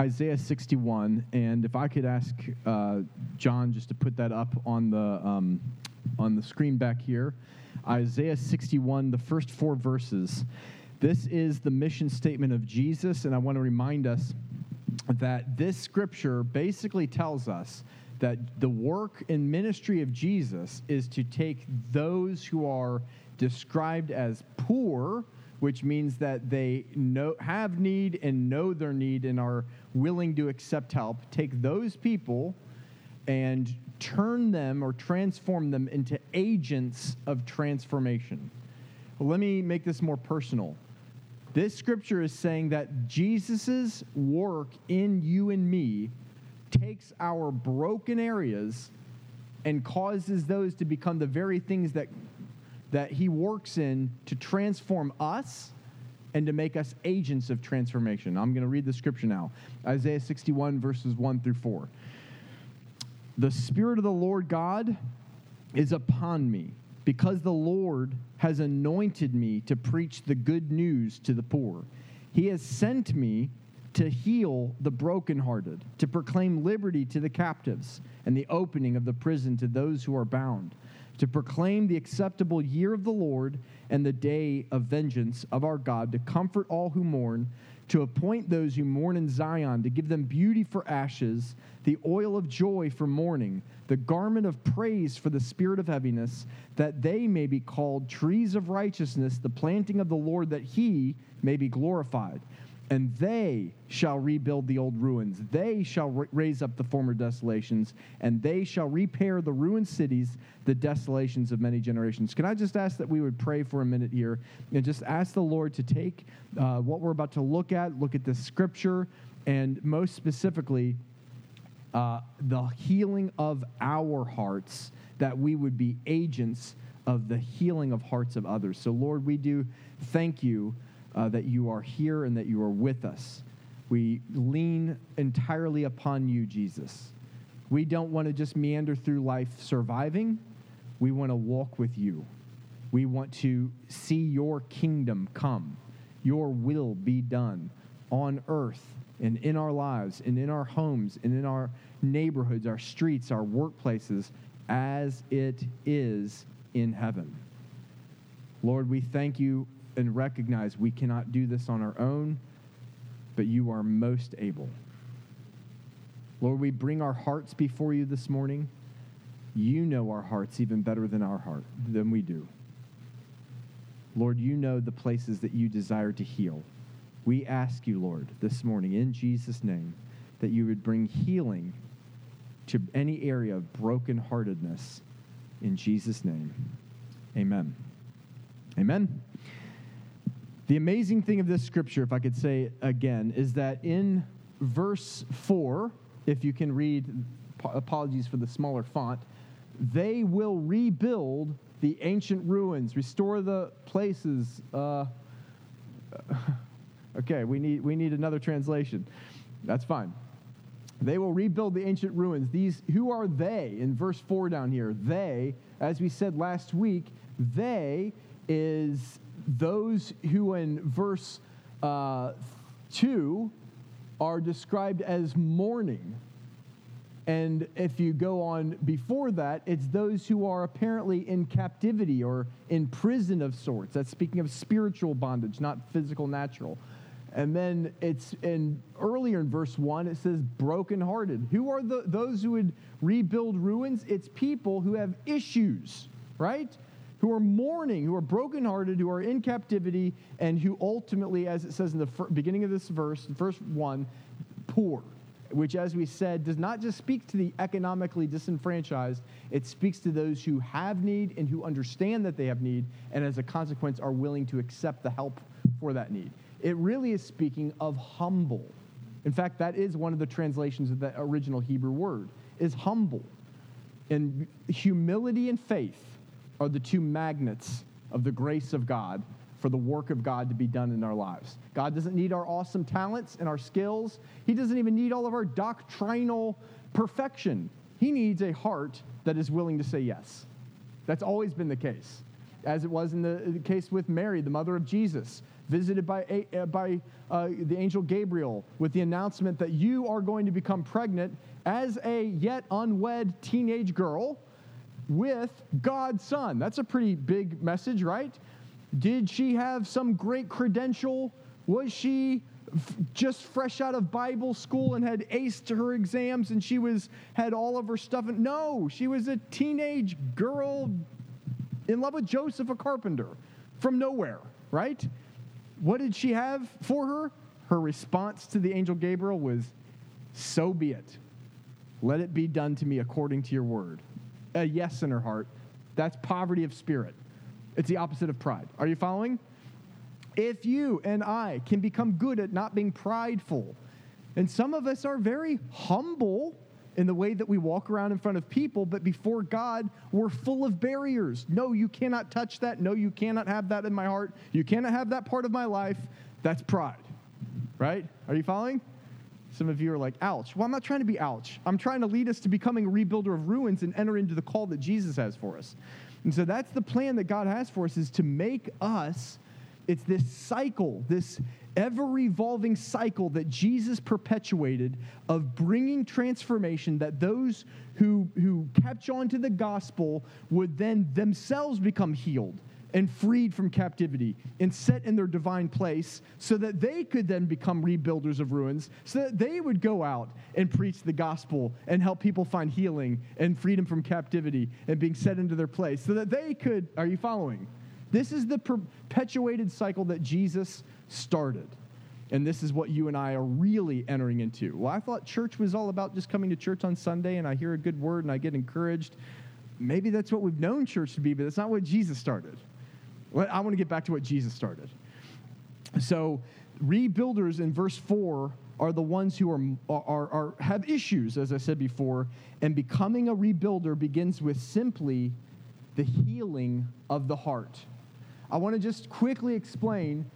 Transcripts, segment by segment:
Isaiah 61, and if I could ask uh, John just to put that up on the um, on the screen back here, Isaiah 61, the first four verses. This is the mission statement of Jesus, and I want to remind us that this scripture basically tells us that the work and ministry of Jesus is to take those who are described as poor which means that they know, have need and know their need and are willing to accept help, take those people and turn them or transform them into agents of transformation. Let me make this more personal. This scripture is saying that Jesus' work in you and me takes our broken areas and causes those to become the very things that that he works in to transform us and to make us agents of transformation. I'm going to read the scripture now Isaiah 61, verses 1 through 4. The Spirit of the Lord God is upon me, because the Lord has anointed me to preach the good news to the poor. He has sent me to heal the brokenhearted, to proclaim liberty to the captives, and the opening of the prison to those who are bound to proclaim the acceptable year of the Lord and the day of vengeance of our God, to comfort all who mourn, to appoint those who mourn in Zion, to give them beauty for ashes, the oil of joy for mourning, the garment of praise for the spirit of heaviness, that they may be called trees of righteousness, the planting of the Lord, that he may be glorified and they shall rebuild the old ruins. They shall raise up the former desolations, and they shall repair the ruined cities, the desolations of many generations. Can I just ask that we would pray for a minute here and just ask the Lord to take uh, what we're about to look at, look at the scripture, and most specifically, uh, the healing of our hearts, that we would be agents of the healing of hearts of others. So, Lord, we do thank you uh, that you are here and that you are with us. We lean entirely upon you, Jesus. We don't want to just meander through life surviving. We want to walk with you. We want to see your kingdom come, your will be done on earth and in our lives and in our homes and in our neighborhoods, our streets, our workplaces, as it is in heaven. Lord, we thank you and recognize we cannot do this on our own, but you are most able. Lord, we bring our hearts before you this morning. You know our hearts even better than our heart than we do. Lord, you know the places that you desire to heal. We ask you, Lord, this morning in Jesus' name, that you would bring healing to any area of brokenheartedness. In Jesus' name, amen. Amen. The amazing thing of this scripture, if I could say again, is that in verse 4, if you can read, apologies for the smaller font, they will rebuild the ancient ruins, restore the places. Uh, okay, we need, we need another translation. That's fine. They will rebuild the ancient ruins. These, who are they in verse 4 down here? They, as we said last week, they is those who in verse uh, 2 are described as mourning. And if you go on before that, it's those who are apparently in captivity or in prison of sorts. That's speaking of spiritual bondage, not physical, natural. And then it's in earlier in verse 1, it says brokenhearted. Who are the, those who would rebuild ruins? It's people who have issues, right? Who are mourning, who are brokenhearted, who are in captivity, and who ultimately, as it says in the beginning of this verse, verse 1, poor, which, as we said, does not just speak to the economically disenfranchised, it speaks to those who have need and who understand that they have need, and as a consequence are willing to accept the help for that need. It really is speaking of humble. In fact, that is one of the translations of the original Hebrew word, is humble. And humility and faith are the two magnets of the grace of God for the work of God to be done in our lives. God doesn't need our awesome talents and our skills. He doesn't even need all of our doctrinal perfection. He needs a heart that is willing to say yes. That's always been the case, as it was in the, case with Mary, the mother of Jesus. visited by, uh, by uh, the angel Gabriel with the announcement that you are going to become pregnant as a yet unwed teenage girl with God's son. That's a pretty big message, right? Did she have some great credential? Was she f- just fresh out of Bible school and had aced her exams and she was had all of her stuff? No, she was a teenage girl in love with Joseph, a carpenter, from nowhere, right? What did she have for her? Her response to the angel Gabriel was, So be it. Let it be done to me according to your word. A yes in her heart. That's poverty of spirit. It's the opposite of pride. Are you following? If you and I can become good at not being prideful, and some of us are very humble in the way that we walk around in front of people, but before God, we're full of barriers. No, you cannot touch that. No, you cannot have that in my heart. You cannot have that part of my life. That's pride, right? Are you following? Some of you are like, ouch. Well, I'm not trying to be ouch. I'm trying to lead us to becoming a rebuilder of ruins and enter into the call that Jesus has for us. And so that's the plan that God has for us is to make us, it's this cycle, this ever evolving cycle that Jesus perpetuated of bringing transformation that those who, who catch on to the gospel would then themselves become healed and freed from captivity and set in their divine place so that they could then become rebuilders of ruins, so that they would go out and preach the gospel and help people find healing and freedom from captivity and being set into their place, so that they could. Are you following? This is the perpetuated cycle that Jesus started. And this is what you and I are really entering into. Well, I thought church was all about just coming to church on Sunday and I hear a good word and I get encouraged. Maybe that's what we've known church to be, but that's not what Jesus started. I want to get back to what Jesus started. So, rebuilders in verse 4 are the ones who are, are, are, have issues, as I said before, and becoming a rebuilder begins with simply the healing of the heart. I want to just quickly explain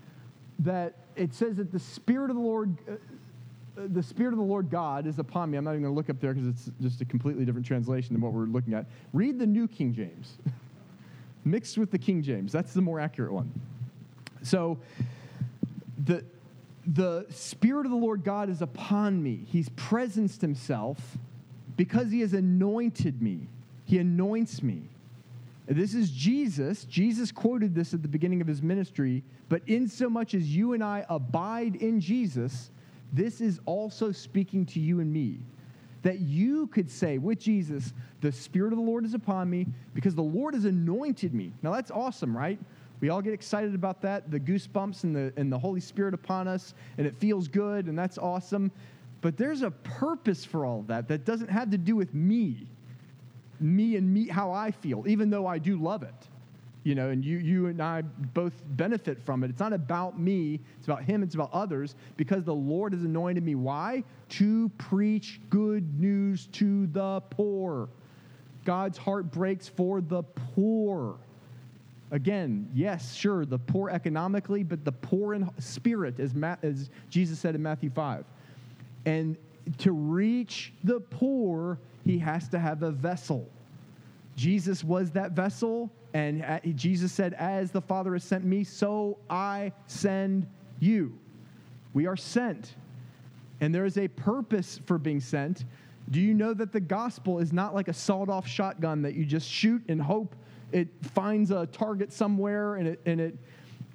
that it says that the Spirit of the Lord, uh, the Spirit of the Lord God is upon me. I'm not even going to look up there because it's just a completely different translation than what we're looking at. Read the New King James. mixed with the King James. That's the more accurate one. So the, the Spirit of the Lord God is upon me. He's presenced himself because he has anointed me. He anoints me. This is Jesus. Jesus quoted this at the beginning of his ministry, but in so much as you and I abide in Jesus, this is also speaking to you and me that you could say with Jesus, The Spirit of the Lord is upon me because the Lord has anointed me. Now that's awesome, right? We all get excited about that, the goosebumps and the, and the Holy Spirit upon us, and it feels good, and that's awesome. But there's a purpose for all of that that doesn't have to do with me, me and me, how I feel, even though I do love it you know, and you, you and I both benefit from it. It's not about me, it's about Him, it's about others, because the Lord has anointed me. Why? To preach good news to the poor. God's heart breaks for the poor. Again, yes, sure, the poor economically, but the poor in spirit, as, Ma- as Jesus said in Matthew 5. And to reach the poor, he has to have a vessel. Jesus was that vessel and uh, Jesus said, As the Father has sent me, so I send you. We are sent. And there is a purpose for being sent. Do you know that the gospel is not like a sawed off shotgun that you just shoot and hope it finds a target somewhere and it, and it,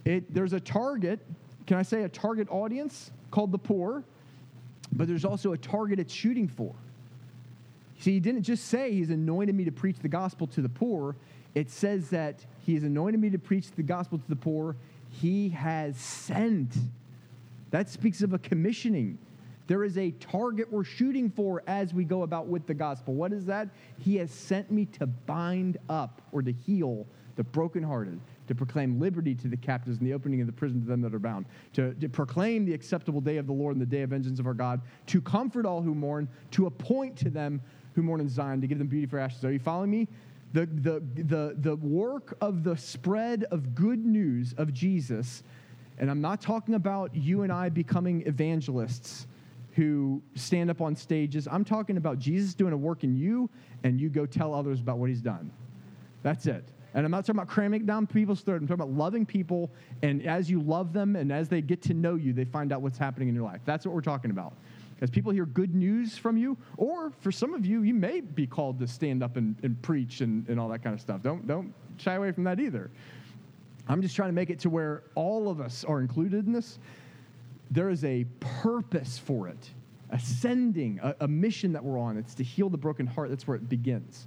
it there's a target, can I say a target audience called the poor, but there's also a target it's shooting for. See, he didn't just say he's anointed me to preach the gospel to the poor it says that he has anointed me to preach the gospel to the poor. He has sent. That speaks of a commissioning. There is a target we're shooting for as we go about with the gospel. What is that? He has sent me to bind up or to heal the brokenhearted, to proclaim liberty to the captives and the opening of the prison to them that are bound, to, to proclaim the acceptable day of the Lord and the day of vengeance of our God, to comfort all who mourn, to appoint to them who mourn in Zion, to give them beauty for ashes. Are you following me? the, the, the, the work of the spread of good news of Jesus, and I'm not talking about you and I becoming evangelists who stand up on stages. I'm talking about Jesus doing a work in you, and you go tell others about what he's done. That's it. And I'm not talking about cramming down people's throat. I'm talking about loving people, and as you love them and as they get to know you, they find out what's happening in your life. That's what we're talking about. As people hear good news from you, or for some of you, you may be called to stand up and, and preach and, and all that kind of stuff. Don't, don't shy away from that either. I'm just trying to make it to where all of us are included in this. There is a purpose for it, ascending, a, a mission that we're on. It's to heal the broken heart. That's where it begins.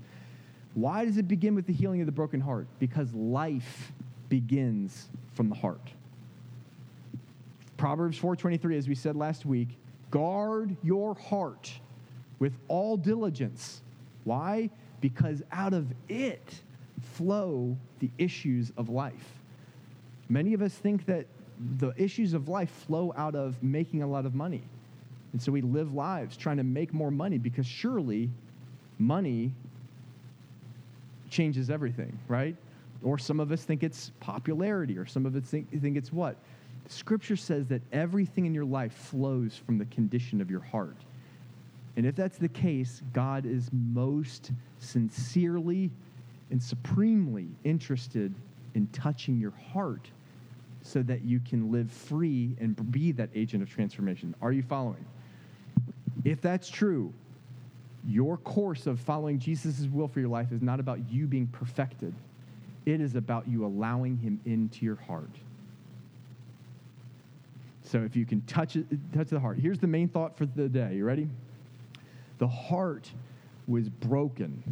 Why does it begin with the healing of the broken heart? Because life begins from the heart. Proverbs 4:23 as we said last week, guard your heart with all diligence. Why? Because out of it flow the issues of life. Many of us think that the issues of life flow out of making a lot of money. And so we live lives trying to make more money because surely money changes everything, right? Or some of us think it's popularity, or some of us think, think it's what? Scripture says that everything in your life flows from the condition of your heart. And if that's the case, God is most sincerely and supremely interested in touching your heart so that you can live free and be that agent of transformation. Are you following? If that's true, your course of following Jesus' will for your life is not about you being perfected, it is about you allowing him into your heart. So if you can touch it, touch the heart. Here's the main thought for the day. You ready? The heart was broken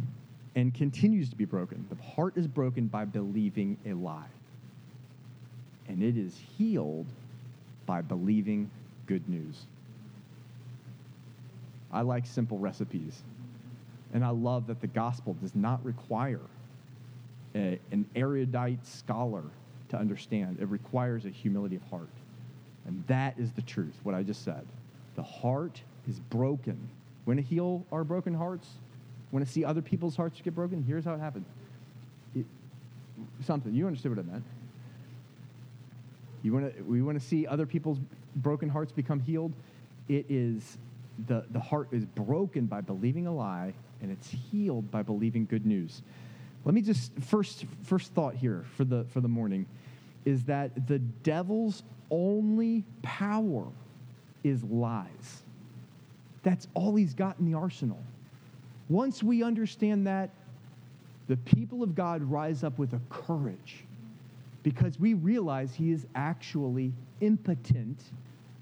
and continues to be broken. The heart is broken by believing a lie. And it is healed by believing good news. I like simple recipes. And I love that the gospel does not require a, an erudite scholar to understand, it requires a humility of heart. And that is the truth, what I just said. The heart is broken. Want to heal our broken hearts, want to see other people's hearts get broken. Here's how it happens it, something, you understood what I meant. You want to, we want to see other people's broken hearts become healed. It is the, the heart is broken by believing a lie and it's healed by believing good news. Let me just first first thought here for the for the morning is that the devil's only power is lies. That's all he's got in the arsenal. Once we understand that, the people of God rise up with a courage because we realize he is actually impotent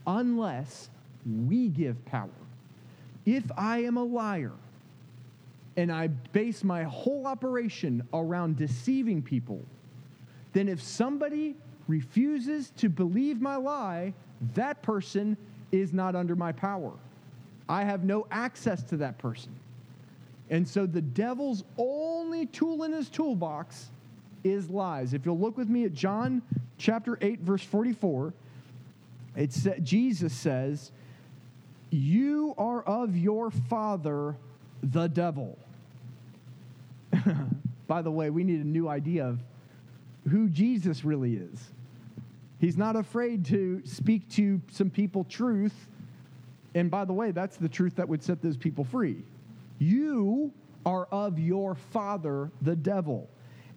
unless we give power. If I am a liar and I base my whole operation around deceiving people, then if somebody refuses to believe my lie, that person is not under my power. I have no access to that person. And so the devil's only tool in his toolbox is lies. If you'll look with me at John chapter 8 verse 44, it's Jesus says, you are of your father, the devil. By the way, we need a new idea of who Jesus really is. He's not afraid to speak to some people truth. And by the way, that's the truth that would set those people free. You are of your father, the devil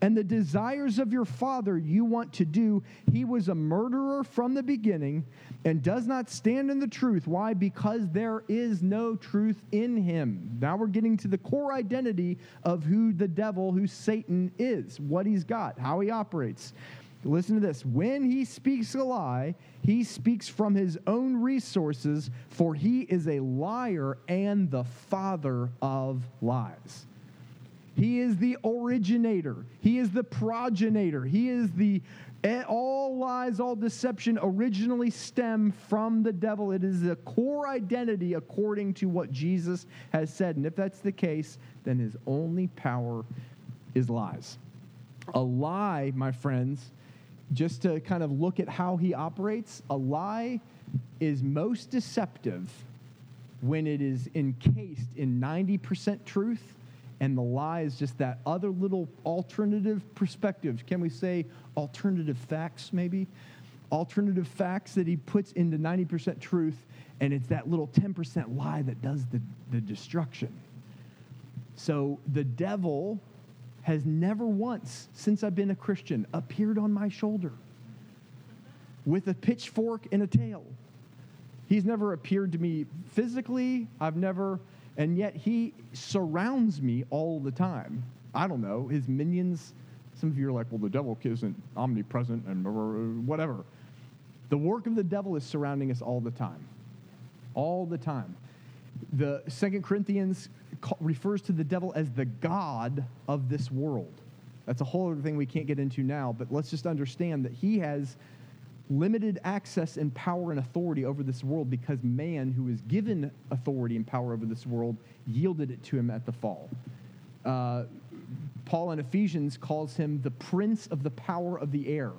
and the desires of your father you want to do. He was a murderer from the beginning and does not stand in the truth. Why? Because there is no truth in him. Now we're getting to the core identity of who the devil, who Satan is, what he's got, how he operates. Listen to this. When he speaks a lie, he speaks from his own resources, for he is a liar and the father of lies. He is the originator. He is the progenitor. He is the eh, all lies, all deception originally stem from the devil. It is the core identity according to what Jesus has said. And if that's the case, then his only power is lies. A lie, my friends, just to kind of look at how he operates, a lie is most deceptive when it is encased in 90% truth and the lie is just that other little alternative perspective. Can we say alternative facts, maybe? Alternative facts that he puts into 90% truth, and it's that little 10% lie that does the, the destruction. So the devil has never once, since I've been a Christian, appeared on my shoulder with a pitchfork and a tail. He's never appeared to me physically. I've never, and yet he surrounds me all the time. I don't know, his minions. Some of you are like, well, the devil isn't omnipresent and whatever. The work of the devil is surrounding us all the time. All the time. The Second Corinthians refers to the devil as the God of this world. That's a whole other thing we can't get into now, but let's just understand that he has limited access and power and authority over this world because man, who was given authority and power over this world, yielded it to him at the fall. Uh, Paul in Ephesians calls him the prince of the power of the air.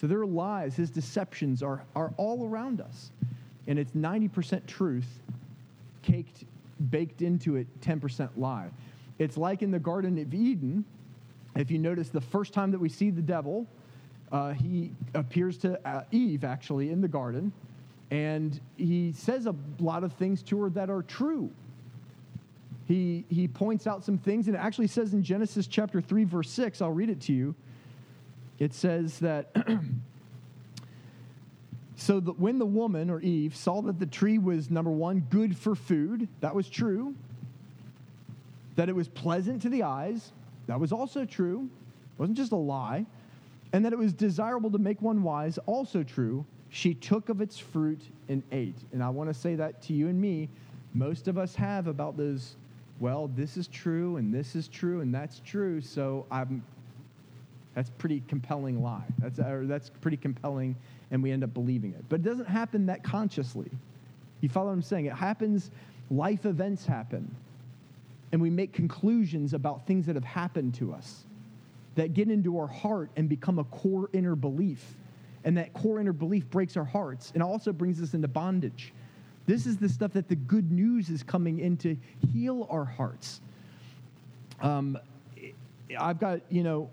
So their lies, his deceptions are, are all around us. And it's 90% truth, caked, baked into it 10% lie. It's like in the Garden of Eden. If you notice, the first time that we see the devil, uh, he appears to uh, Eve actually in the garden, and he says a lot of things to her that are true. He, he points out some things, and it actually says in Genesis chapter 3, verse 6, I'll read it to you. It says that, so that when the woman, or Eve, saw that the tree was, number one, good for food, that was true. That it was pleasant to the eyes, that was also true. It wasn't just a lie and that it was desirable to make one wise, also true. She took of its fruit and ate. And I want to say that to you and me. Most of us have about those, well, this is true, and this is true, and that's true. So I'm, that's pretty compelling lie. That's, that's pretty compelling, and we end up believing it. But it doesn't happen that consciously. You follow what I'm saying? It happens, life events happen, and we make conclusions about things that have happened to us that get into our heart and become a core inner belief. And that core inner belief breaks our hearts and also brings us into bondage. This is the stuff that the good news is coming in to heal our hearts. Um, I've got, you know,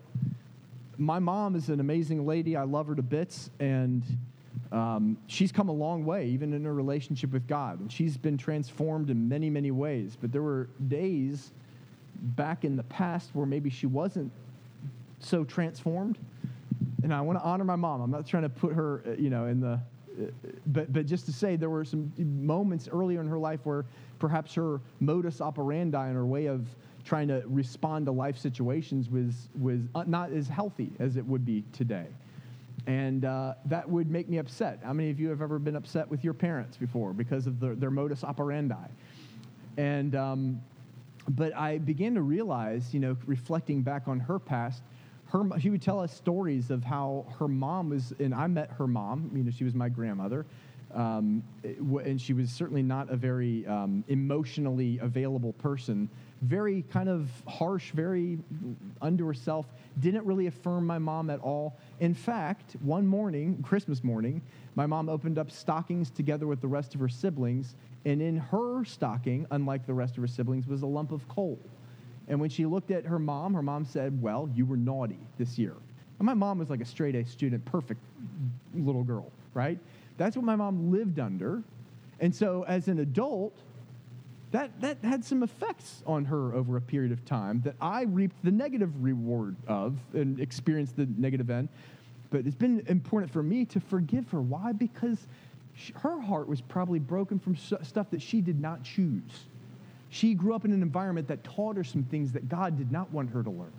my mom is an amazing lady. I love her to bits. And um, she's come a long way, even in her relationship with God. And she's been transformed in many, many ways. But there were days back in the past where maybe she wasn't so transformed. And I want to honor my mom. I'm not trying to put her, uh, you know, in the, uh, but, but just to say there were some moments earlier in her life where perhaps her modus operandi and her way of trying to respond to life situations was, was not as healthy as it would be today. And uh, that would make me upset. How many of you have ever been upset with your parents before because of the, their modus operandi? And, um, but I began to realize, you know, reflecting back on her past, her, she would tell us stories of how her mom was, and I met her mom, you know, she was my grandmother. Um, and she was certainly not a very um, emotionally available person. Very kind of harsh, very unto herself. Didn't really affirm my mom at all. In fact, one morning, Christmas morning, my mom opened up stockings together with the rest of her siblings, and in her stocking, unlike the rest of her siblings, was a lump of coal. And when she looked at her mom, her mom said, Well, you were naughty this year. And my mom was like a straight A student, perfect little girl, right? That's what my mom lived under. And so as an adult, that, that had some effects on her over a period of time that I reaped the negative reward of and experienced the negative end. But it's been important for me to forgive her. Why? Because she, her heart was probably broken from stuff that she did not choose. She grew up in an environment that taught her some things that God did not want her to learn.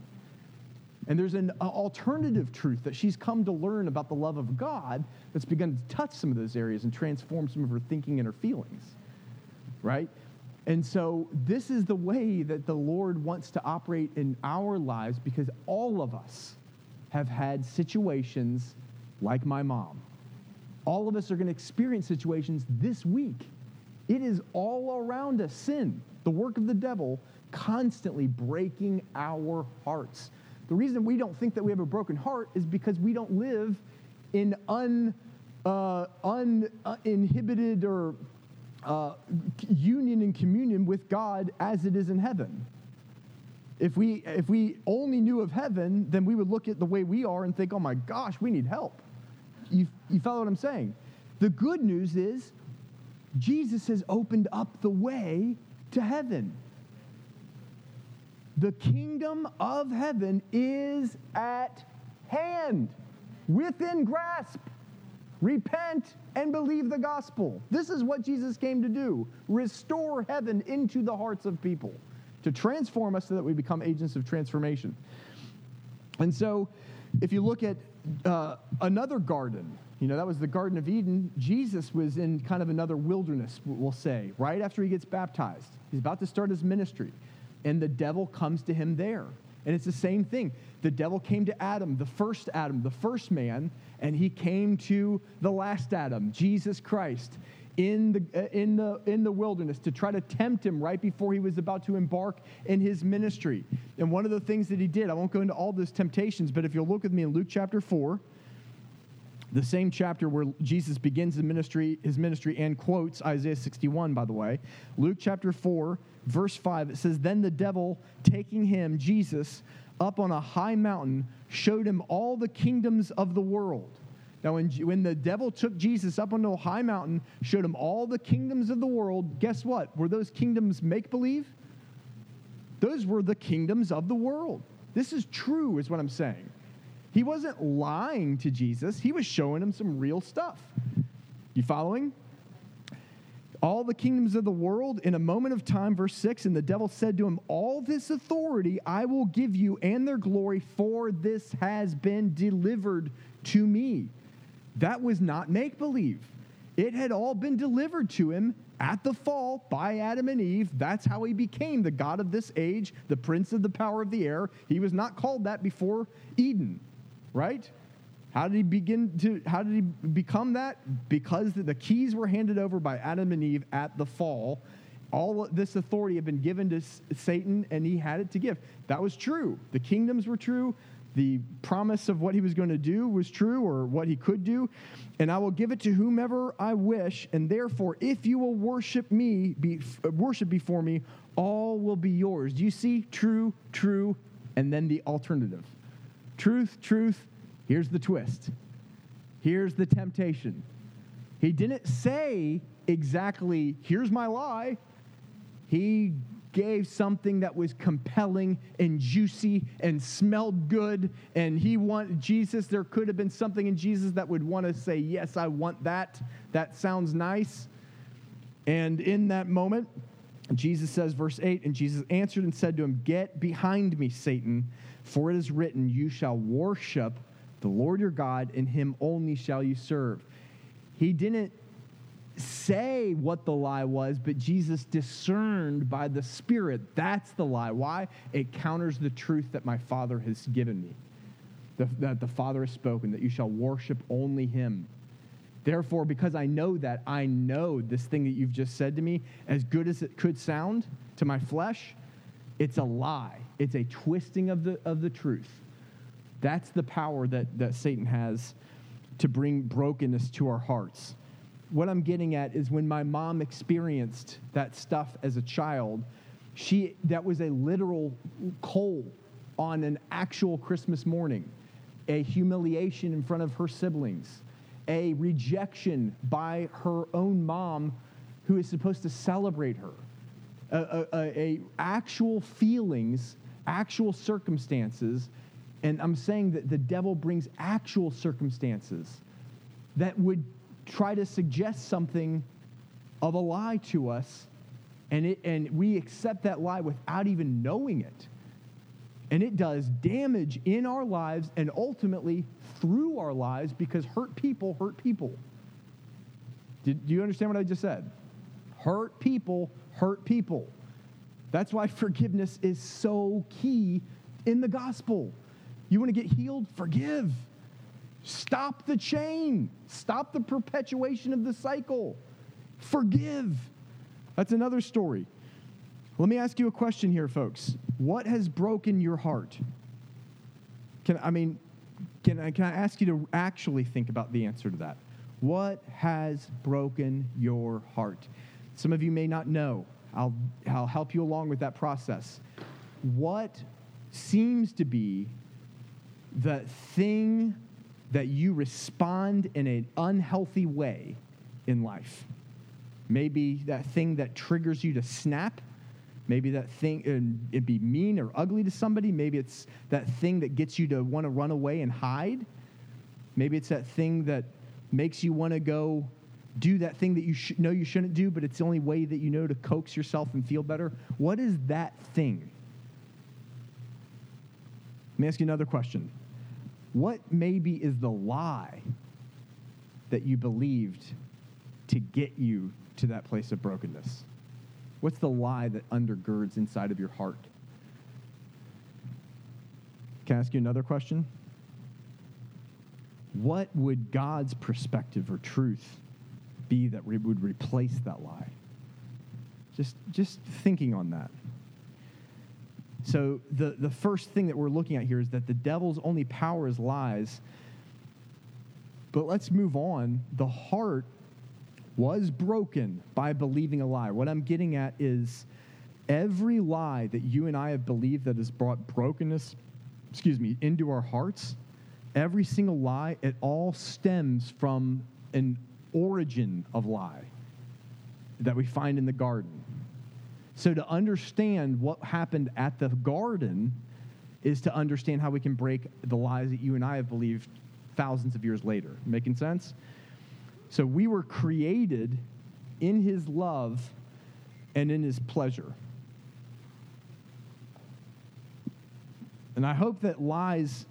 And there's an alternative truth that she's come to learn about the love of God that's begun to touch some of those areas and transform some of her thinking and her feelings. Right? And so, this is the way that the Lord wants to operate in our lives because all of us have had situations like my mom. All of us are going to experience situations this week. It is all around us sin the work of the devil, constantly breaking our hearts. The reason we don't think that we have a broken heart is because we don't live in un, uh, uninhibited or uh, union and communion with God as it is in heaven. If we, if we only knew of heaven, then we would look at the way we are and think, oh my gosh, we need help. You, you follow what I'm saying? The good news is Jesus has opened up the way to heaven. The kingdom of heaven is at hand, within grasp. Repent and believe the gospel. This is what Jesus came to do restore heaven into the hearts of people, to transform us so that we become agents of transformation. And so, if you look at uh, another garden, you know, that was the Garden of Eden. Jesus was in kind of another wilderness, we'll say, right after he gets baptized. He's about to start his ministry, and the devil comes to him there. And it's the same thing. The devil came to Adam, the first Adam, the first man, and he came to the last Adam, Jesus Christ, in the, uh, in the, in the wilderness to try to tempt him right before he was about to embark in his ministry. And one of the things that he did, I won't go into all those temptations, but if you'll look with me in Luke chapter 4, the same chapter where Jesus begins the ministry, his ministry and quotes Isaiah 61, by the way. Luke chapter 4, verse 5, it says, Then the devil, taking him, Jesus, up on a high mountain, showed him all the kingdoms of the world. Now, when, when the devil took Jesus up onto a high mountain, showed him all the kingdoms of the world, guess what? Were those kingdoms make believe? Those were the kingdoms of the world. This is true, is what I'm saying. He wasn't lying to Jesus, he was showing him some real stuff. You following? all the kingdoms of the world in a moment of time. Verse 6 And the devil said to him, All this authority I will give you and their glory, for this has been delivered to me. That was not make believe. It had all been delivered to him at the fall by Adam and Eve. That's how he became the God of this age, the prince of the power of the air. He was not called that before Eden, right? How did he begin to, how did he become that? Because the keys were handed over by Adam and Eve at the fall. All this authority had been given to Satan, and he had it to give. That was true. The kingdoms were true. The promise of what he was going to do was true, or what he could do. And I will give it to whomever I wish. And therefore, if you will worship me, be, worship before me, all will be yours. Do you see? True, true, and then the alternative. Truth, truth, Here's the twist. Here's the temptation. He didn't say exactly, here's my lie. He gave something that was compelling and juicy and smelled good. And he wanted Jesus, there could have been something in Jesus that would want to say, Yes, I want that. That sounds nice. And in that moment, Jesus says, verse 8, and Jesus answered and said to him, Get behind me, Satan, for it is written, You shall worship the Lord your God, and him only shall you serve. He didn't say what the lie was, but Jesus discerned by the Spirit that's the lie. Why? It counters the truth that my Father has given me, the, that the Father has spoken, that you shall worship only him. Therefore, because I know that, I know this thing that you've just said to me, as good as it could sound to my flesh, it's a lie. It's a twisting of the, of the truth. That's the power that, that Satan has to bring brokenness to our hearts. What I'm getting at is when my mom experienced that stuff as a child, she that was a literal coal on an actual Christmas morning, a humiliation in front of her siblings, a rejection by her own mom who is supposed to celebrate her, a, a, a actual feelings, actual circumstances and I'm saying that the devil brings actual circumstances that would try to suggest something of a lie to us, and, it, and we accept that lie without even knowing it. And it does damage in our lives and ultimately through our lives because hurt people hurt people. Did, do you understand what I just said? Hurt people hurt people. That's why forgiveness is so key in the gospel. You want to get healed? Forgive. Stop the chain. Stop the perpetuation of the cycle. Forgive. That's another story. Let me ask you a question here, folks. What has broken your heart? Can I mean, can I, can I ask you to actually think about the answer to that? What has broken your heart? Some of you may not know. I'll, I'll help you along with that process. What seems to be the thing that you respond in an unhealthy way in life. Maybe that thing that triggers you to snap, Maybe that thing, and it'd be mean or ugly to somebody. Maybe it's that thing that gets you to want to run away and hide. Maybe it's that thing that makes you want to go do that thing that you sh- know you shouldn't do, but it's the only way that you know to coax yourself and feel better. What is that thing? Let me ask you another question. What maybe is the lie that you believed to get you to that place of brokenness? What's the lie that undergirds inside of your heart? Can I ask you another question? What would God's perspective or truth be that re- would replace that lie? Just, just thinking on that. So, the, the first thing that we're looking at here is that the devil's only power is lies. But let's move on. The heart was broken by believing a lie. What I'm getting at is every lie that you and I have believed that has brought brokenness, excuse me, into our hearts, every single lie, it all stems from an origin of lie that we find in the garden. So to understand what happened at the garden is to understand how we can break the lies that you and I have believed thousands of years later. Making sense? So we were created in his love and in his pleasure. And I hope that lies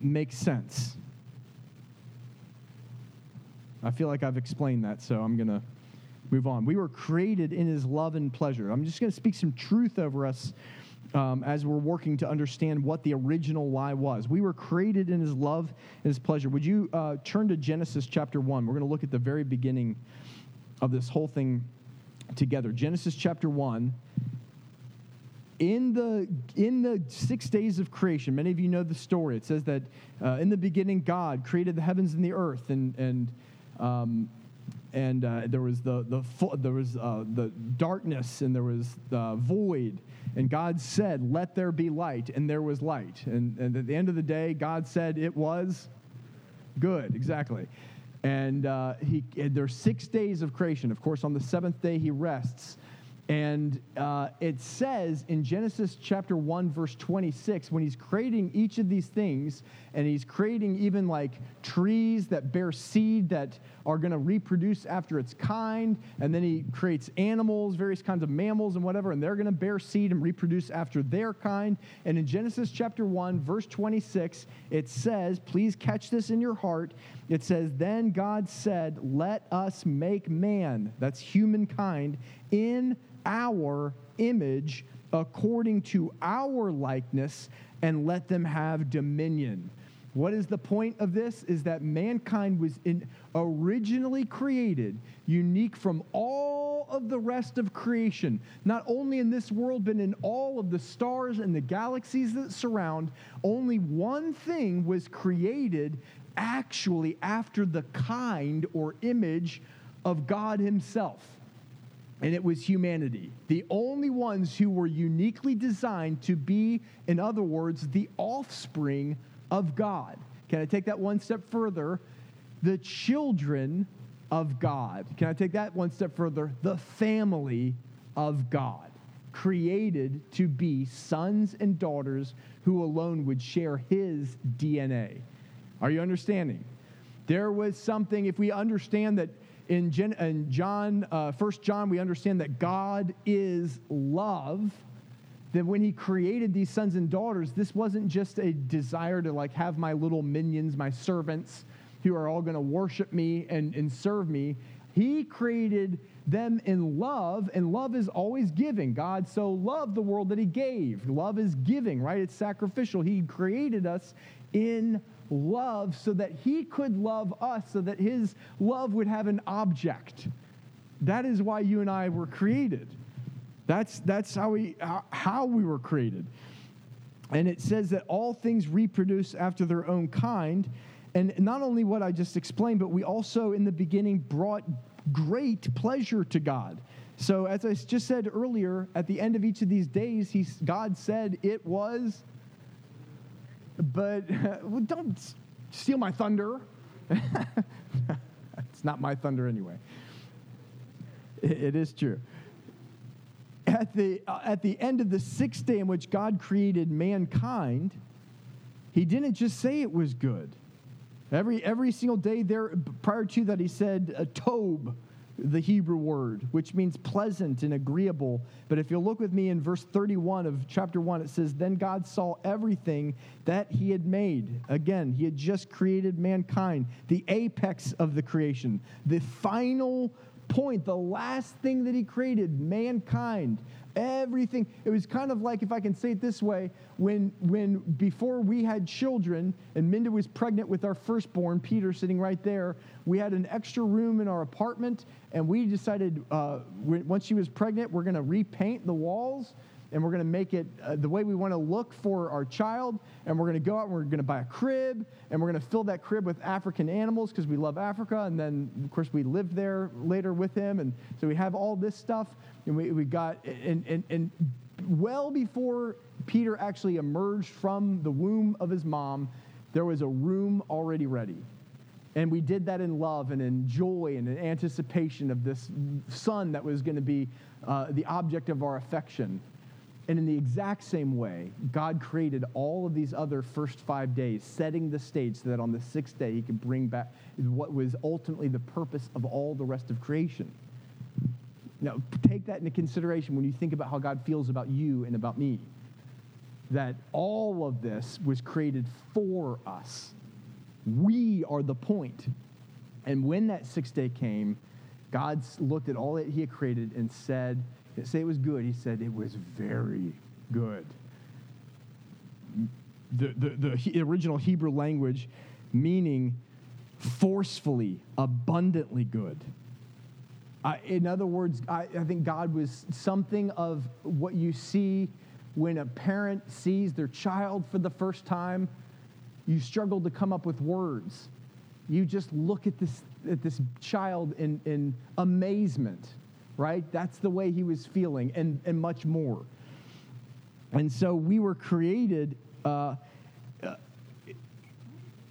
make sense. I feel like I've explained that, so I'm going to move on. We were created in his love and pleasure. I'm just going to speak some truth over us um, as we're working to understand what the original lie was. We were created in his love and his pleasure. Would you uh, turn to Genesis chapter 1? We're going to look at the very beginning of this whole thing together. Genesis chapter 1. In the, in the six days of creation, many of you know the story. It says that uh, in the beginning, God created the heavens and the earth, and, and um, and uh, there was the the there was uh, the darkness and there was the void. And god said let there be light and there was light. And, and at the end of the day god said it was good exactly. And uh, he there's six days of creation. Of course on the seventh day he rests and uh, it says in Genesis chapter 1, verse 26, when he's creating each of these things, and he's creating even like trees that bear seed that are going to reproduce after its kind, and then he creates animals, various kinds of mammals and whatever, and they're going to bear seed and reproduce after their kind. And in Genesis chapter 1, verse 26, it says, please catch this in your heart. It says, Then God said, Let us make man, that's humankind, in our image according to our likeness and let them have dominion. What is the point of this? Is that mankind was in, originally created, unique from all of the rest of creation, not only in this world, but in all of the stars and the galaxies that surround. Only one thing was created actually after the kind or image of God Himself and it was humanity. The only ones who were uniquely designed to be, in other words, the offspring of God. Can I take that one step further? The children of God. Can I take that one step further? The family of God, created to be sons and daughters who alone would share his DNA. Are you understanding? There was something, if we understand that in, Gen, in John, uh, 1 John, we understand that God is love. That when he created these sons and daughters, this wasn't just a desire to like have my little minions, my servants, who are all going to worship me and, and serve me. He created them in love, and love is always giving. God so loved the world that he gave. Love is giving, right? It's sacrificial. He created us in love so that he could love us, so that his love would have an object. That is why you and I were created. That's, that's how, we, how we were created. And it says that all things reproduce after their own kind. And not only what I just explained, but we also in the beginning brought great pleasure to God. So, as I just said earlier, at the end of each of these days, he, God said it was but well, don't steal my thunder. it's not my thunder anyway. it, it is true. at the, uh, at the end of the sixth day in which God created mankind, he didn't just say it was good. Every, every single day there, prior to that, he said, uh, Tob, the Hebrew word, which means pleasant and agreeable. But if you'll look with me in verse 31 of chapter 1, it says, Then God saw everything that he had made. Again, he had just created mankind, the apex of the creation, the final point, the last thing that he created, mankind. Everything. It was kind of like, if I can say it this way, when, when before we had children and Minda was pregnant with our firstborn, Peter sitting right there, we had an extra room in our apartment, and we decided uh, once she was pregnant, we're going to repaint the walls and we're going to make it uh, the way we want to look for our child. And we're going to go out and we're going to buy a crib and we're going to fill that crib with African animals because we love Africa. And then, of course, we lived there later with him. And so we have all this stuff. And we, we got, and, and, and well before Peter actually emerged from the womb of his mom, there was a room already ready. And we did that in love and in joy and in anticipation of this son that was going to be uh, the object of our affection. And in the exact same way, God created all of these other first five days, setting the stage so that on the sixth day he could bring back what was ultimately the purpose of all the rest of creation. Now, take that into consideration when you think about how God feels about you and about me. That all of this was created for us. We are the point. And when that sixth day came, God looked at all that he had created and said, say it was good. He said it was very good. The, the, the original Hebrew language meaning forcefully, abundantly good. In other words, I, I think God was something of what you see when a parent sees their child for the first time. You struggle to come up with words. You just look at this, at this child in, in amazement right? That's the way he was feeling, and, and much more. And so we were created uh,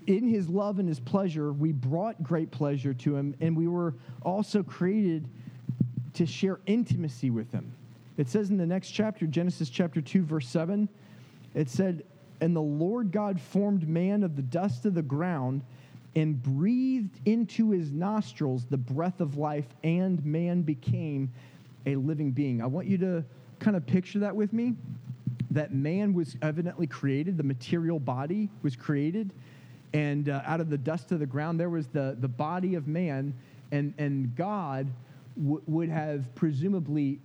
in his love and his pleasure. We brought great pleasure to him, and we were also created to share intimacy with him. It says in the next chapter, Genesis chapter 2, verse 7, it said, And the Lord God formed man of the dust of the ground and breathed into his nostrils the breath of life, and man became a living being. I want you to kind of picture that with me that man was evidently created, the material body was created, and uh, out of the dust of the ground, there was the, the body of man, and, and God w- would have presumably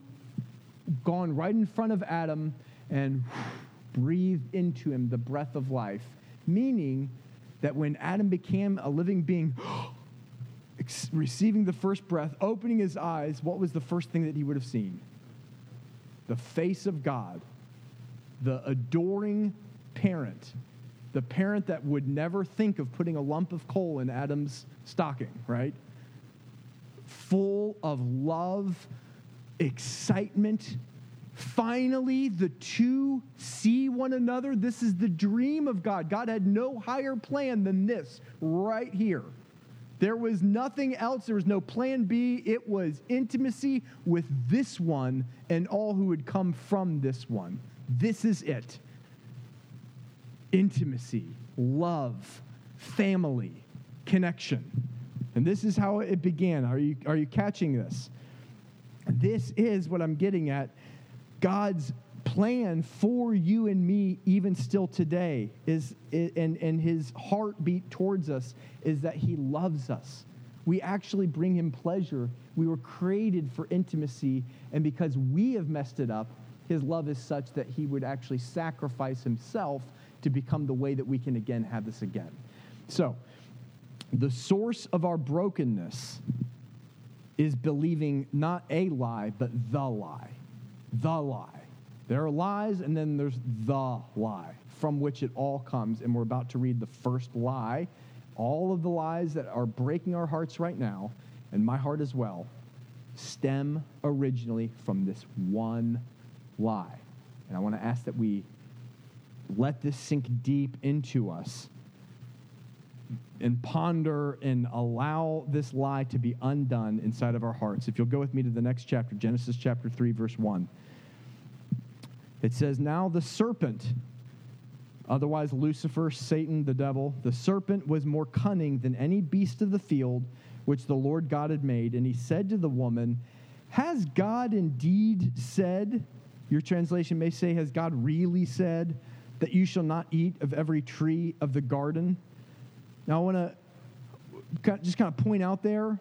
gone right in front of Adam and breathed into him the breath of life, meaning that when Adam became a living being, receiving the first breath, opening his eyes, what was the first thing that he would have seen? The face of God, the adoring parent, the parent that would never think of putting a lump of coal in Adam's stocking, right? Full of love, excitement, Finally, the two see one another. This is the dream of God. God had no higher plan than this right here. There was nothing else. There was no plan B. It was intimacy with this one and all who would come from this one. This is it intimacy, love, family, connection. And this is how it began. Are you, are you catching this? This is what I'm getting at God's plan for you and me, even still today, is, and, and his heartbeat towards us is that he loves us. We actually bring him pleasure. We were created for intimacy, and because we have messed it up, his love is such that he would actually sacrifice himself to become the way that we can again have this again. So, the source of our brokenness is believing not a lie, but the lie the lie. There are lies, and then there's the lie from which it all comes. And we're about to read the first lie. All of the lies that are breaking our hearts right now, and my heart as well, stem originally from this one lie. And I want to ask that we let this sink deep into us and ponder and allow this lie to be undone inside of our hearts. If you'll go with me to the next chapter, Genesis chapter 3, verse 1. It says, Now the serpent, otherwise Lucifer, Satan, the devil, the serpent was more cunning than any beast of the field which the Lord God had made. And he said to the woman, Has God indeed said, your translation may say, Has God really said that you shall not eat of every tree of the garden? Now, I want to just kind of point out there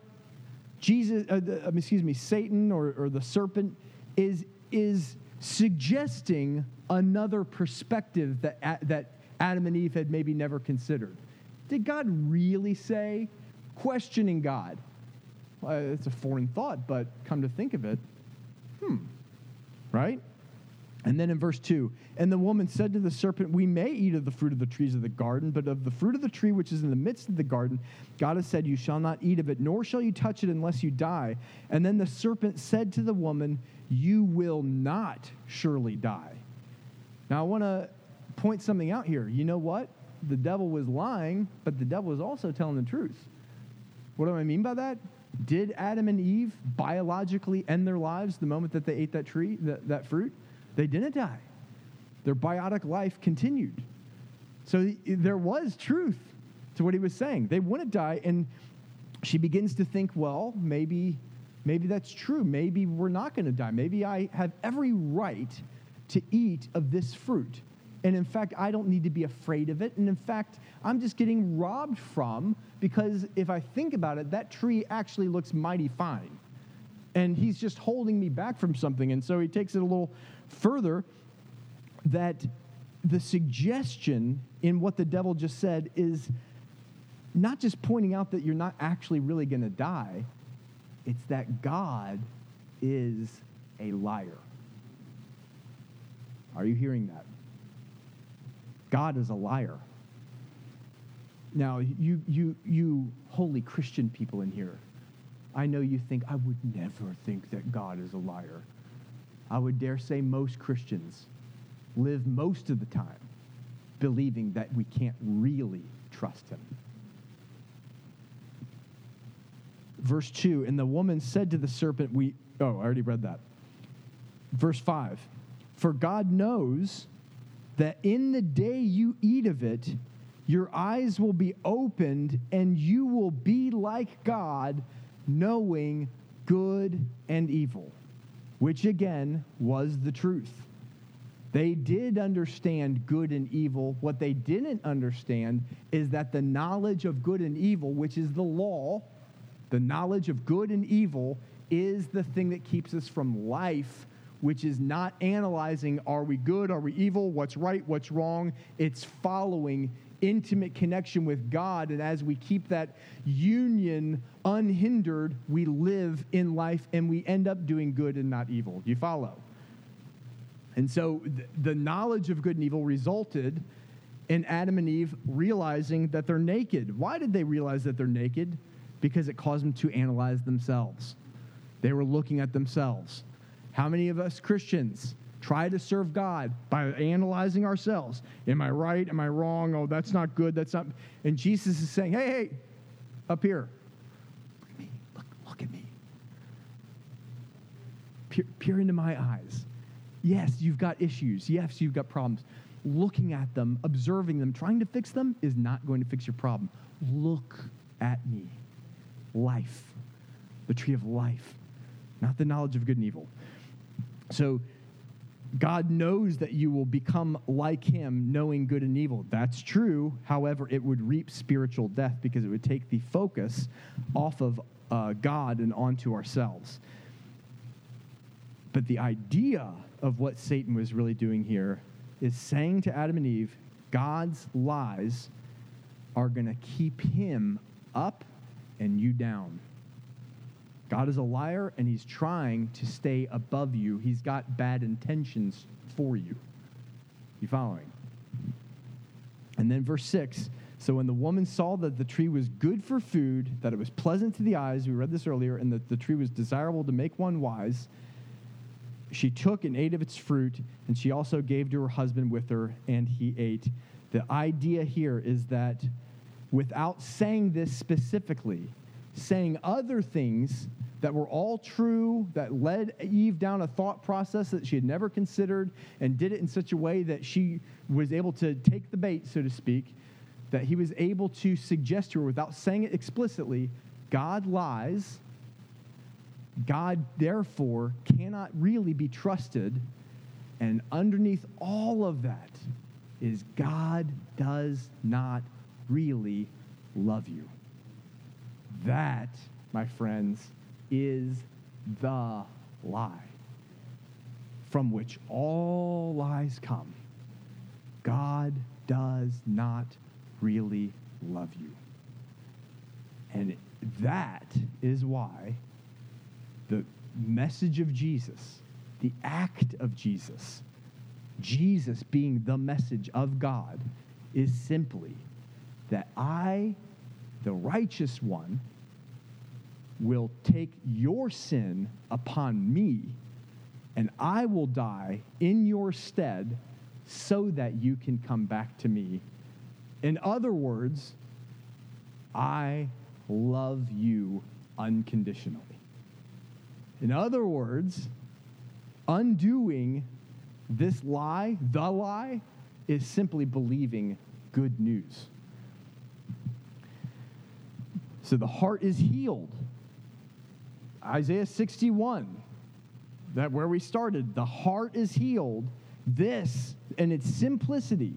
Jesus, uh, the, um, excuse me, Satan or, or the serpent is, is suggesting another perspective that, that Adam and Eve had maybe never considered. Did God really say? Questioning God. Well, it's a foreign thought, but come to think of it, hmm, right? And then in verse 2, and the woman said to the serpent, We may eat of the fruit of the trees of the garden, but of the fruit of the tree which is in the midst of the garden, God has said, You shall not eat of it, nor shall you touch it unless you die. And then the serpent said to the woman, You will not surely die. Now I want to point something out here. You know what? The devil was lying, but the devil was also telling the truth. What do I mean by that? Did Adam and Eve biologically end their lives the moment that they ate that tree, that, that fruit? They didn't die. Their biotic life continued. So there was truth to what he was saying. They wouldn't die. And she begins to think, well, maybe, maybe that's true. Maybe we're not going to die. Maybe I have every right to eat of this fruit. And in fact, I don't need to be afraid of it. And in fact, I'm just getting robbed from because if I think about it, that tree actually looks mighty fine. And he's just holding me back from something. And so he takes it a little further that the suggestion in what the devil just said is not just pointing out that you're not actually really going to die, it's that God is a liar. Are you hearing that? God is a liar. Now, you, you, you holy Christian people in here, I know you think, I would never think that God is a liar. I would dare say most Christians live most of the time believing that we can't really trust him. Verse 2 And the woman said to the serpent, We, oh, I already read that. Verse 5 For God knows that in the day you eat of it, your eyes will be opened and you will be like God, knowing good and evil which again was the truth. They did understand good and evil. What they didn't understand is that the knowledge of good and evil, which is the law, the knowledge of good and evil, is the thing that keeps us from life, which is not analyzing are we good, are we evil, what's right, what's wrong. It's following intimate connection with God. And as we keep that union unhindered, we live in life and we end up doing good and not evil. You follow? And so th- the knowledge of good and evil resulted in Adam and Eve realizing that they're naked. Why did they realize that they're naked? Because it caused them to analyze themselves. They were looking at themselves. How many of us Christians try to serve God by analyzing ourselves. Am I right? Am I wrong? Oh, that's not good. That's not. And Jesus is saying, hey, hey, up here. Look at me. Look, look at me. Peer, peer into my eyes. Yes, you've got issues. Yes, you've got problems. Looking at them, observing them, trying to fix them is not going to fix your problem. Look at me. Life, the tree of life, not the knowledge of good and evil. So God knows that you will become like him, knowing good and evil. That's true. However, it would reap spiritual death because it would take the focus off of uh, God and onto ourselves. But the idea of what Satan was really doing here is saying to Adam and Eve, God's lies are going to keep him up and you down. God is a liar and he's trying to stay above you. He's got bad intentions for you. You following? And then verse 6 So when the woman saw that the tree was good for food, that it was pleasant to the eyes, we read this earlier, and that the tree was desirable to make one wise, she took and ate of its fruit, and she also gave to her husband with her, and he ate. The idea here is that without saying this specifically, saying other things that were all true, that led Eve down a thought process that she had never considered, and did it in such a way that she was able to take the bait, so to speak, that he was able to suggest to her without saying it explicitly God lies. God, therefore, cannot really be trusted. And underneath all of that is God does not really love you. That, my friends, is the lie from which all lies come. God does not really love you. And that is why the message of Jesus, the act of Jesus, Jesus being the message of God, is simply that I, the righteous one, will take your sin upon me, and I will die in your stead so that you can come back to me. In other words, I love you unconditionally. In other words, undoing this lie, the lie, is simply believing good news. So the heart is healed. Isaiah 61, that where we started, the heart is healed. This and its simplicity.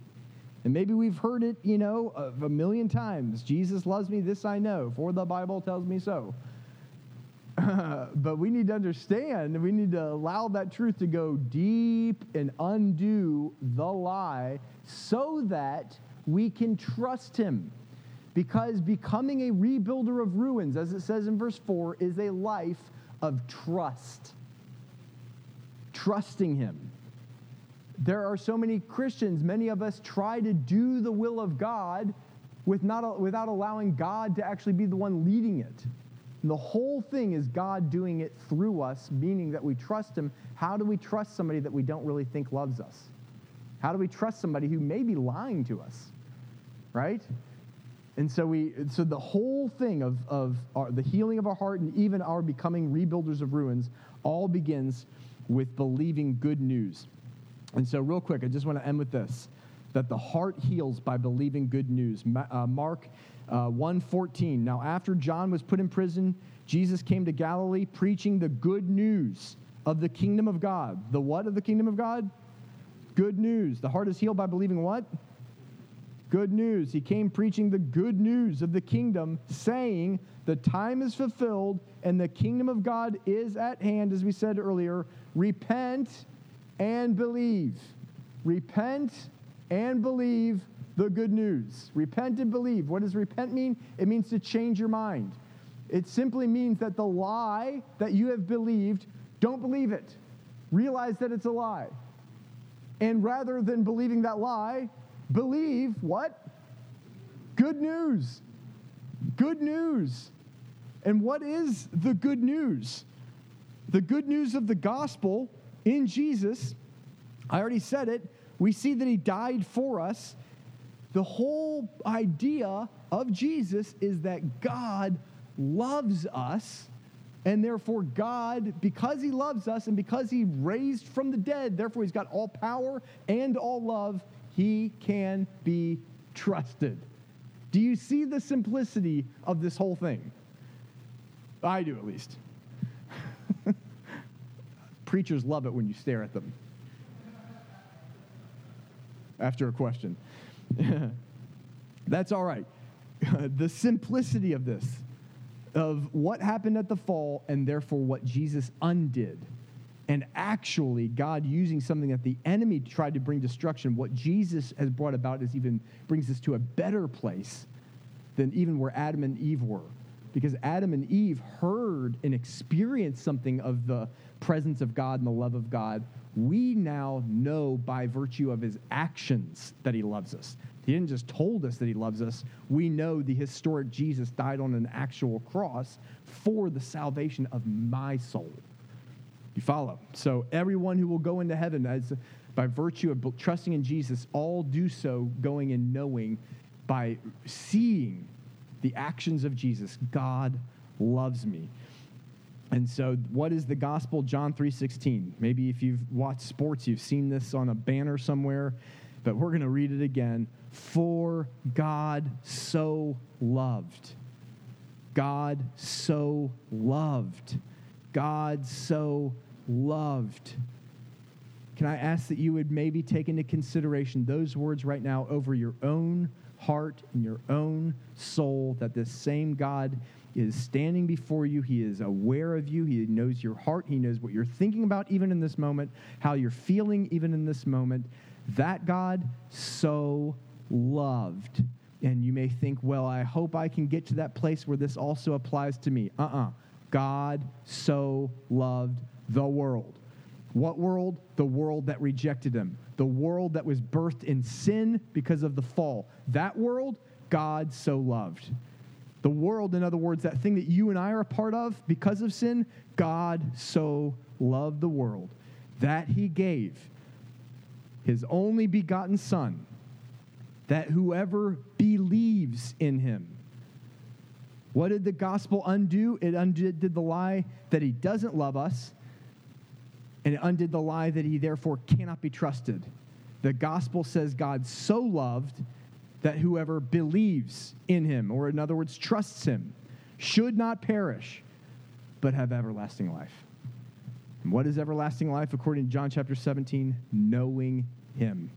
And maybe we've heard it, you know, a, a million times. Jesus loves me, this I know, for the Bible tells me so. but we need to understand, we need to allow that truth to go deep and undo the lie so that we can trust him. Because becoming a rebuilder of ruins, as it says in verse 4, is a life of trust. Trusting him. There are so many Christians, many of us try to do the will of God with not, without allowing God to actually be the one leading it. And the whole thing is God doing it through us, meaning that we trust Him. How do we trust somebody that we don't really think loves us? How do we trust somebody who may be lying to us? Right? And so we so the whole thing of, of our, the healing of our heart and even our becoming rebuilders of ruins all begins with believing good news. And so real quick, I just want to end with this that the heart heals by believing good news. Uh, Mark uh, 1:14. Now after John was put in prison, Jesus came to Galilee preaching the good news of the kingdom of God. The what of the kingdom of God? Good news. The heart is healed by believing what? Good news. He came preaching the good news of the kingdom, saying, The time is fulfilled and the kingdom of God is at hand, as we said earlier. Repent and believe. Repent and believe the good news. Repent and believe. What does repent mean? It means to change your mind. It simply means that the lie that you have believed, don't believe it. Realize that it's a lie. And rather than believing that lie, believe what? Good news. Good news. And what is the good news? The good news of the gospel in Jesus, I already said it, we see that he died for us the whole idea of Jesus is that God loves us, and therefore, God, because He loves us and because He raised from the dead, therefore, He's got all power and all love, He can be trusted. Do you see the simplicity of this whole thing? I do, at least. Preachers love it when you stare at them after a question. That's all right. the simplicity of this, of what happened at the fall, and therefore what Jesus undid. And actually, God using something that the enemy tried to bring destruction, what Jesus has brought about is even brings us to a better place than even where Adam and Eve were. Because Adam and Eve heard and experienced something of the presence of God and the love of God. We now know by virtue of his actions that he loves us. He didn't just told us that he loves us. We know the historic Jesus died on an actual cross for the salvation of my soul. You follow? So everyone who will go into heaven as by virtue of trusting in Jesus, all do so going and knowing by seeing the actions of Jesus. God loves me. And so what is the gospel? John 3:16. Maybe if you've watched sports, you've seen this on a banner somewhere, but we're going to read it again. For God so loved. God so loved. God so loved. Can I ask that you would maybe take into consideration those words right now over your own heart and your own soul that this same God is standing before you. He is aware of you. He knows your heart. He knows what you're thinking about, even in this moment, how you're feeling, even in this moment. That God so loved. And you may think, well, I hope I can get to that place where this also applies to me. Uh uh-uh. uh God so loved the world. What world? The world that rejected him. The world that was birthed in sin because of the fall. That world, God so loved. The world, in other words, that thing that you and I are a part of because of sin, God so loved the world that he gave his only begotten Son, that whoever believes in him. What did the gospel undo? It undid the lie that he doesn't love us, and it undid the lie that he therefore cannot be trusted. The gospel says God so loved that whoever believes in him, or in other words, trusts him, should not perish, but have everlasting life. And what is everlasting life according to John chapter 17? Knowing him.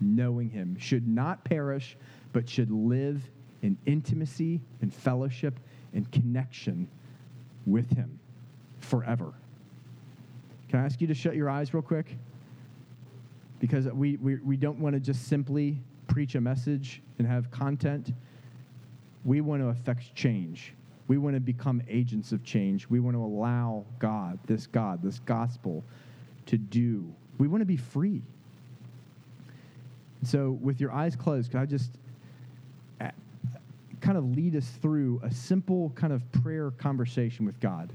Knowing him. Should not perish, but should live in intimacy and fellowship and connection with him forever. Can I ask you to shut your eyes real quick? Because we, we, we don't want to just simply preach a message and have content. We want to affect change. We want to become agents of change. We want to allow God, this God, this gospel, to do. We want to be free. So, with your eyes closed, can I just kind of lead us through a simple kind of prayer conversation with God?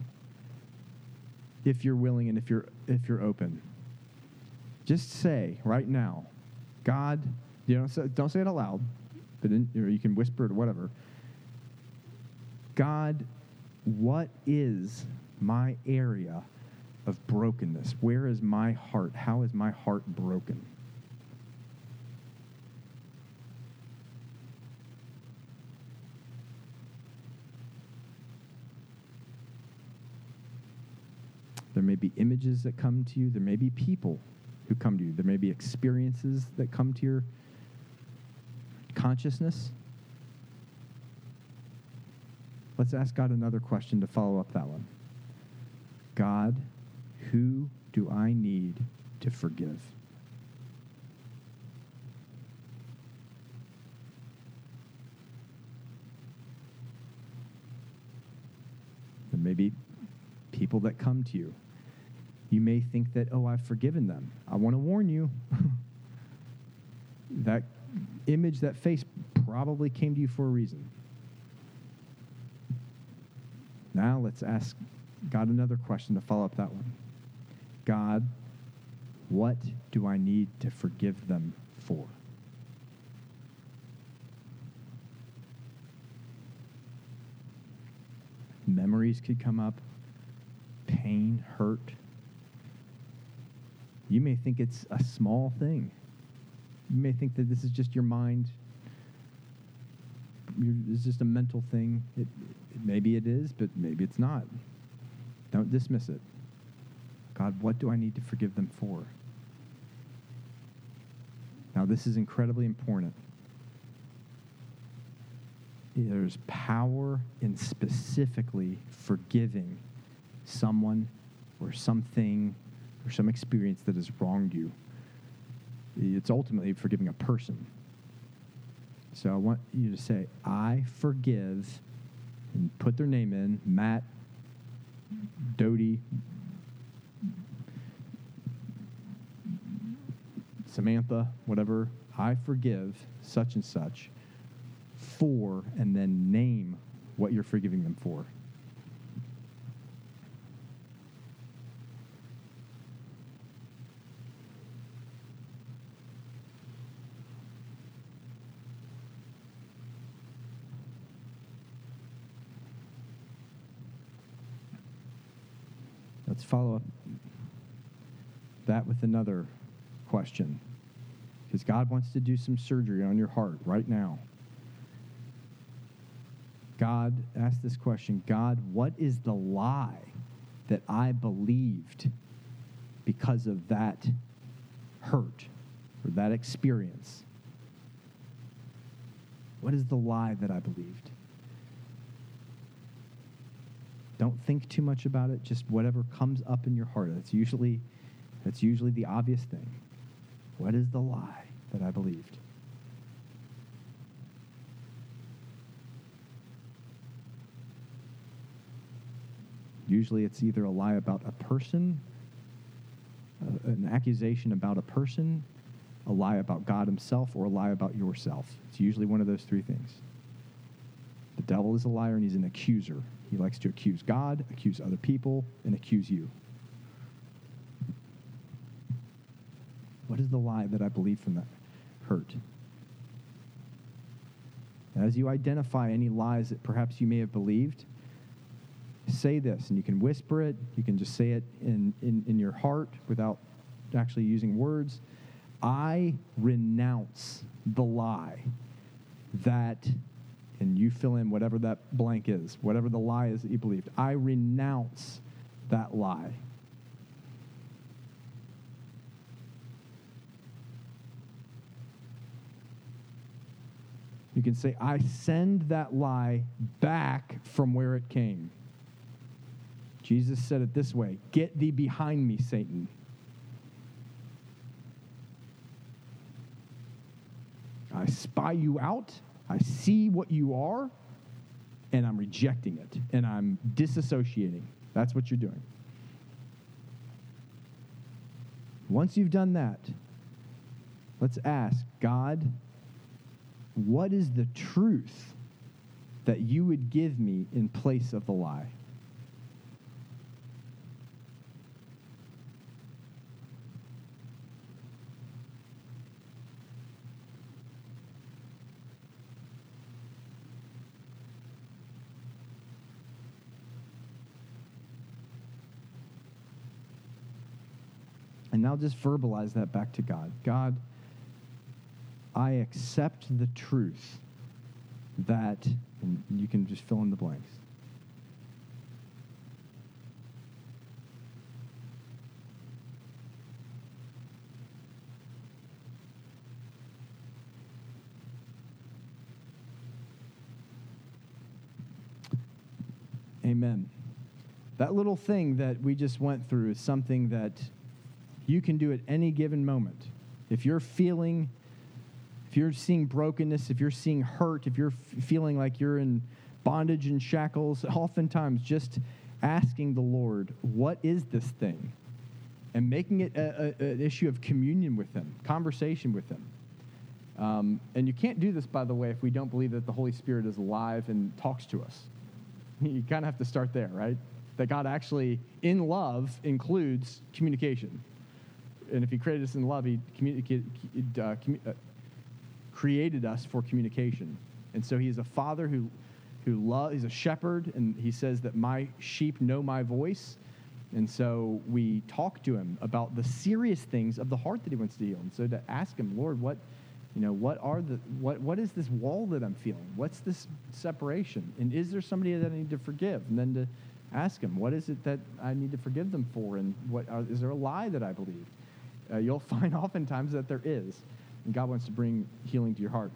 If you're willing and if you're if you're open. Just say right now, God, you know, so don't say it aloud, but in, you can whisper it or whatever. God, what is my area of brokenness? Where is my heart? How is my heart broken? There may be images that come to you. There may be people who come to you. There may be experiences that come to your consciousness? Let's ask God another question to follow up that one. God, who do I need to forgive? There may be people that come to you. You may think that, oh, I've forgiven them. I want to warn you. that image, that face probably came to you for a reason. Now let's ask God another question to follow up that one. God, what do I need to forgive them for? Memories could come up, pain, hurt. You may think it's a small thing. You may think that this is just your mind. It's just a mental thing. It, it, maybe it is, but maybe it's not. Don't dismiss it. God, what do I need to forgive them for? Now, this is incredibly important. There's power in specifically forgiving someone or something or some experience that has wronged you. It's ultimately forgiving a person. So I want you to say, I forgive, and put their name in Matt, Doty, Samantha, whatever. I forgive such and such for, and then name what you're forgiving them for. Let's follow up that with another question. Because God wants to do some surgery on your heart right now. God, ask this question God, what is the lie that I believed because of that hurt or that experience? What is the lie that I believed? Don't think too much about it, just whatever comes up in your heart. That's usually that's usually the obvious thing. What is the lie that I believed? Usually it's either a lie about a person, an accusation about a person, a lie about God himself, or a lie about yourself. It's usually one of those three things. The devil is a liar and he's an accuser. He likes to accuse God, accuse other people, and accuse you. What is the lie that I believe from that hurt? As you identify any lies that perhaps you may have believed, say this, and you can whisper it, you can just say it in, in, in your heart without actually using words. I renounce the lie that, and you fill in whatever that blank is, whatever the lie is that you believed. I renounce that lie. You can say, I send that lie back from where it came. Jesus said it this way Get thee behind me, Satan. I spy you out, I see what you are, and I'm rejecting it, and I'm disassociating. That's what you're doing. Once you've done that, let's ask God, what is the truth that you would give me in place of the lie? And now just verbalize that back to God. God, I accept the truth that, and you can just fill in the blanks. Amen. That little thing that we just went through is something that you can do it at any given moment. If you're feeling, if you're seeing brokenness, if you're seeing hurt, if you're f- feeling like you're in bondage and shackles, oftentimes just asking the Lord, what is this thing? And making it a, a, an issue of communion with Him, conversation with Him. Um, and you can't do this, by the way, if we don't believe that the Holy Spirit is alive and talks to us. You kind of have to start there, right? That God actually, in love, includes communication and if he created us in love, he uh, uh, created us for communication. And so he is a father who, who loves, he's a shepherd, and he says that my sheep know my voice. And so we talk to him about the serious things of the heart that he wants to heal. And so to ask him, Lord, what, you know, what are the, what, what is this wall that I'm feeling? What's this separation? And is there somebody that I need to forgive? And then to ask him, what is it that I need to forgive them for? And what, are, is there a lie that I believed? Uh, you'll find oftentimes that there is. And God wants to bring healing to your heart.